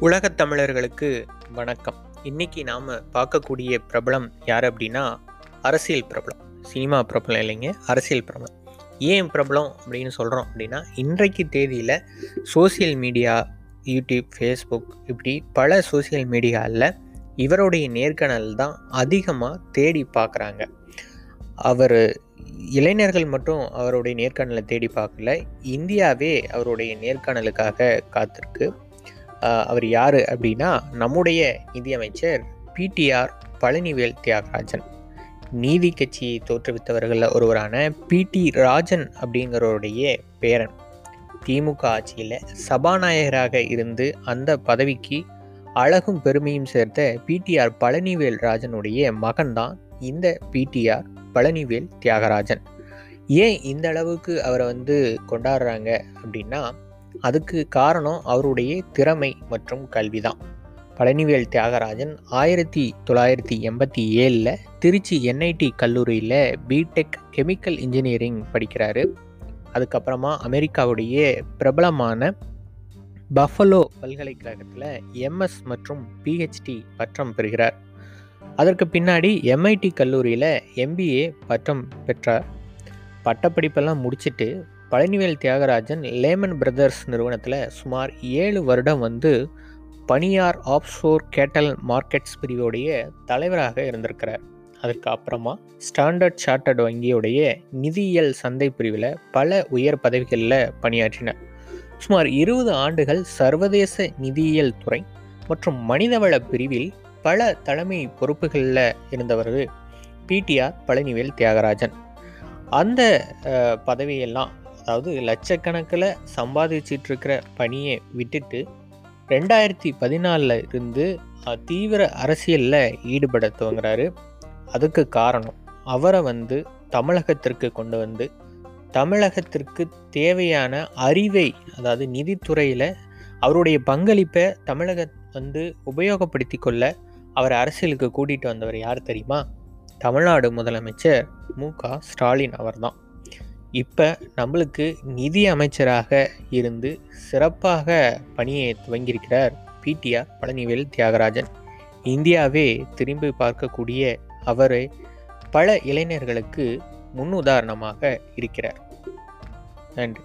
உலகத் தமிழர்களுக்கு வணக்கம். இன்னைக்கு நாம் பார்க்கக்கூடிய பிரபலம் யார் அப்படின்னா அரசியல் பிரபலம். சினிமா பிரபலம் இல்லைங்க அரசியல் பிரபலம். ஏன் பிரபலம் அப்படின்னு சொல்கிறோம் அப்படின்னா இன்றைக்கு தேதியில் சோசியல் மீடியா யூடியூப் ஃபேஸ்புக் இப்படி பல சோசியல் மீடியாவில் இவருடைய நேர்காணல் தான் அதிகமாக தேடி பார்க்குறாங்க. அவர் இளைஞர்கள் மட்டும் அவருடைய நேர்காணலை தேடி பார்க்கல இந்தியாவே அவருடைய நேர்காணலுக்காக காத்திருக்கு. அவர் யார் அப்படின்னா நம்முடைய நிதியமைச்சர் பிடிஆர் பழனிவேல் தியாகராஜன். நீதி கட்சியை தோற்றுவித்தவர்களில் ஒருவரான பிடி ராஜன் அப்படிங்கிறவருடைய பேரன். திமுக ஆட்சியில் சபாநாயகராக இருந்து அந்த பதவிக்கு அழகும் பெருமையும் சேர்த்த பிடிஆர் பழனிவேல் ராஜனுடைய மகன்தான் இந்த பிடிஆர் பழனிவேல் தியாகராஜன். ஏன் இந்த அளவுக்கு அவரை வந்து கொண்டாடுறாங்க அப்படின்னா அதுக்கு காரணம் அவருடைய திறமை மற்றும் கல்வி தான் பழனிவேல் தியாகராஜன் ஆயிரத்தி தொள்ளாயிரத்தி எண்பத்தி ஏழில் திருச்சி என்ஐடி கல்லூரியில் பிடெக் கெமிக்கல் இன்ஜினியரிங் படிக்கிறாரு. அதுக்கப்புறமா அமெரிக்காவுடைய பிரபலமான பஃபலோ பல்கலைக்கழகத்தில் எம்எஸ் மற்றும் பிஹெச்டி பட்டம் பெறுகிறார். அதற்கு பின்னாடி எம்ஐடி கல்லூரியில் எம்பிஏ பட்டம் பெற்றார். பட்டப்படிப்பெல்லாம் முடிச்சுட்டு பழனிவேல் தியாகராஜன் லேமன் பிரதர்ஸ் நிறுவனத்தில் சுமார் ஏழு வருடம் வந்து பனியார் ஆப்ஷோர் கேட்டல் மார்க்கெட்ஸ் பிரிவுடைய தலைவராக இருந்திருக்கிறார். அதுக்கு அப்புறமா ஸ்டாண்டர்ட் சார்ட்டர்ட் வங்கியுடைய நிதியியல் சந்தை பிரிவில் பல உயர் பதவிகளில் பணியாற்றினார். சுமார் இருபது ஆண்டுகள் சர்வதேச நிதியியல் துறை மற்றும் மனிதவள பிரிவில் பல தலைமை பொறுப்புகளில் இருந்தவர் பிடிஆர் பழனிவேல் தியாகராஜன். அந்த பதவியெல்லாம் அதாவது லட்சக்கணக்கில் சம்பாதிச்சிட்டு இருக்கிற பணியை விட்டுட்டு ரெண்டாயிரத்தி பதினாலில் இருந்து தீவிர அரசியலில் ஈடுபட துவங்குறாரு. அதுக்கு காரணம் அவரை வந்து தமிழகத்திற்கு கொண்டு வந்து தமிழகத்திற்கு தேவையான அறிவை அதாவது நிதித்துறையில் அவருடைய பங்களிப்பை தமிழக வந்து உபயோகப்படுத்தி கொள்ள அவர் அரசியலுக்கு கூட்டிகிட்டு வந்தவர் யார் தெரியுமா? தமிழ்நாடு முதலமைச்சர் மு க ஸ்டாலின் அவர்தான். இப்போ நம்மளுக்கு நிதி அமைச்சராக இருந்து சிறப்பாக பணியை துவங்கியிருக்கிறார் பிடிஆர் பழனிவேல் தியாகராஜன். இந்தியாவே திரும்பி பார்க்கக்கூடிய அவரை பல இளைஞர்களுக்கு முன்னுதாரணமாக இருக்கிறார். நன்றி.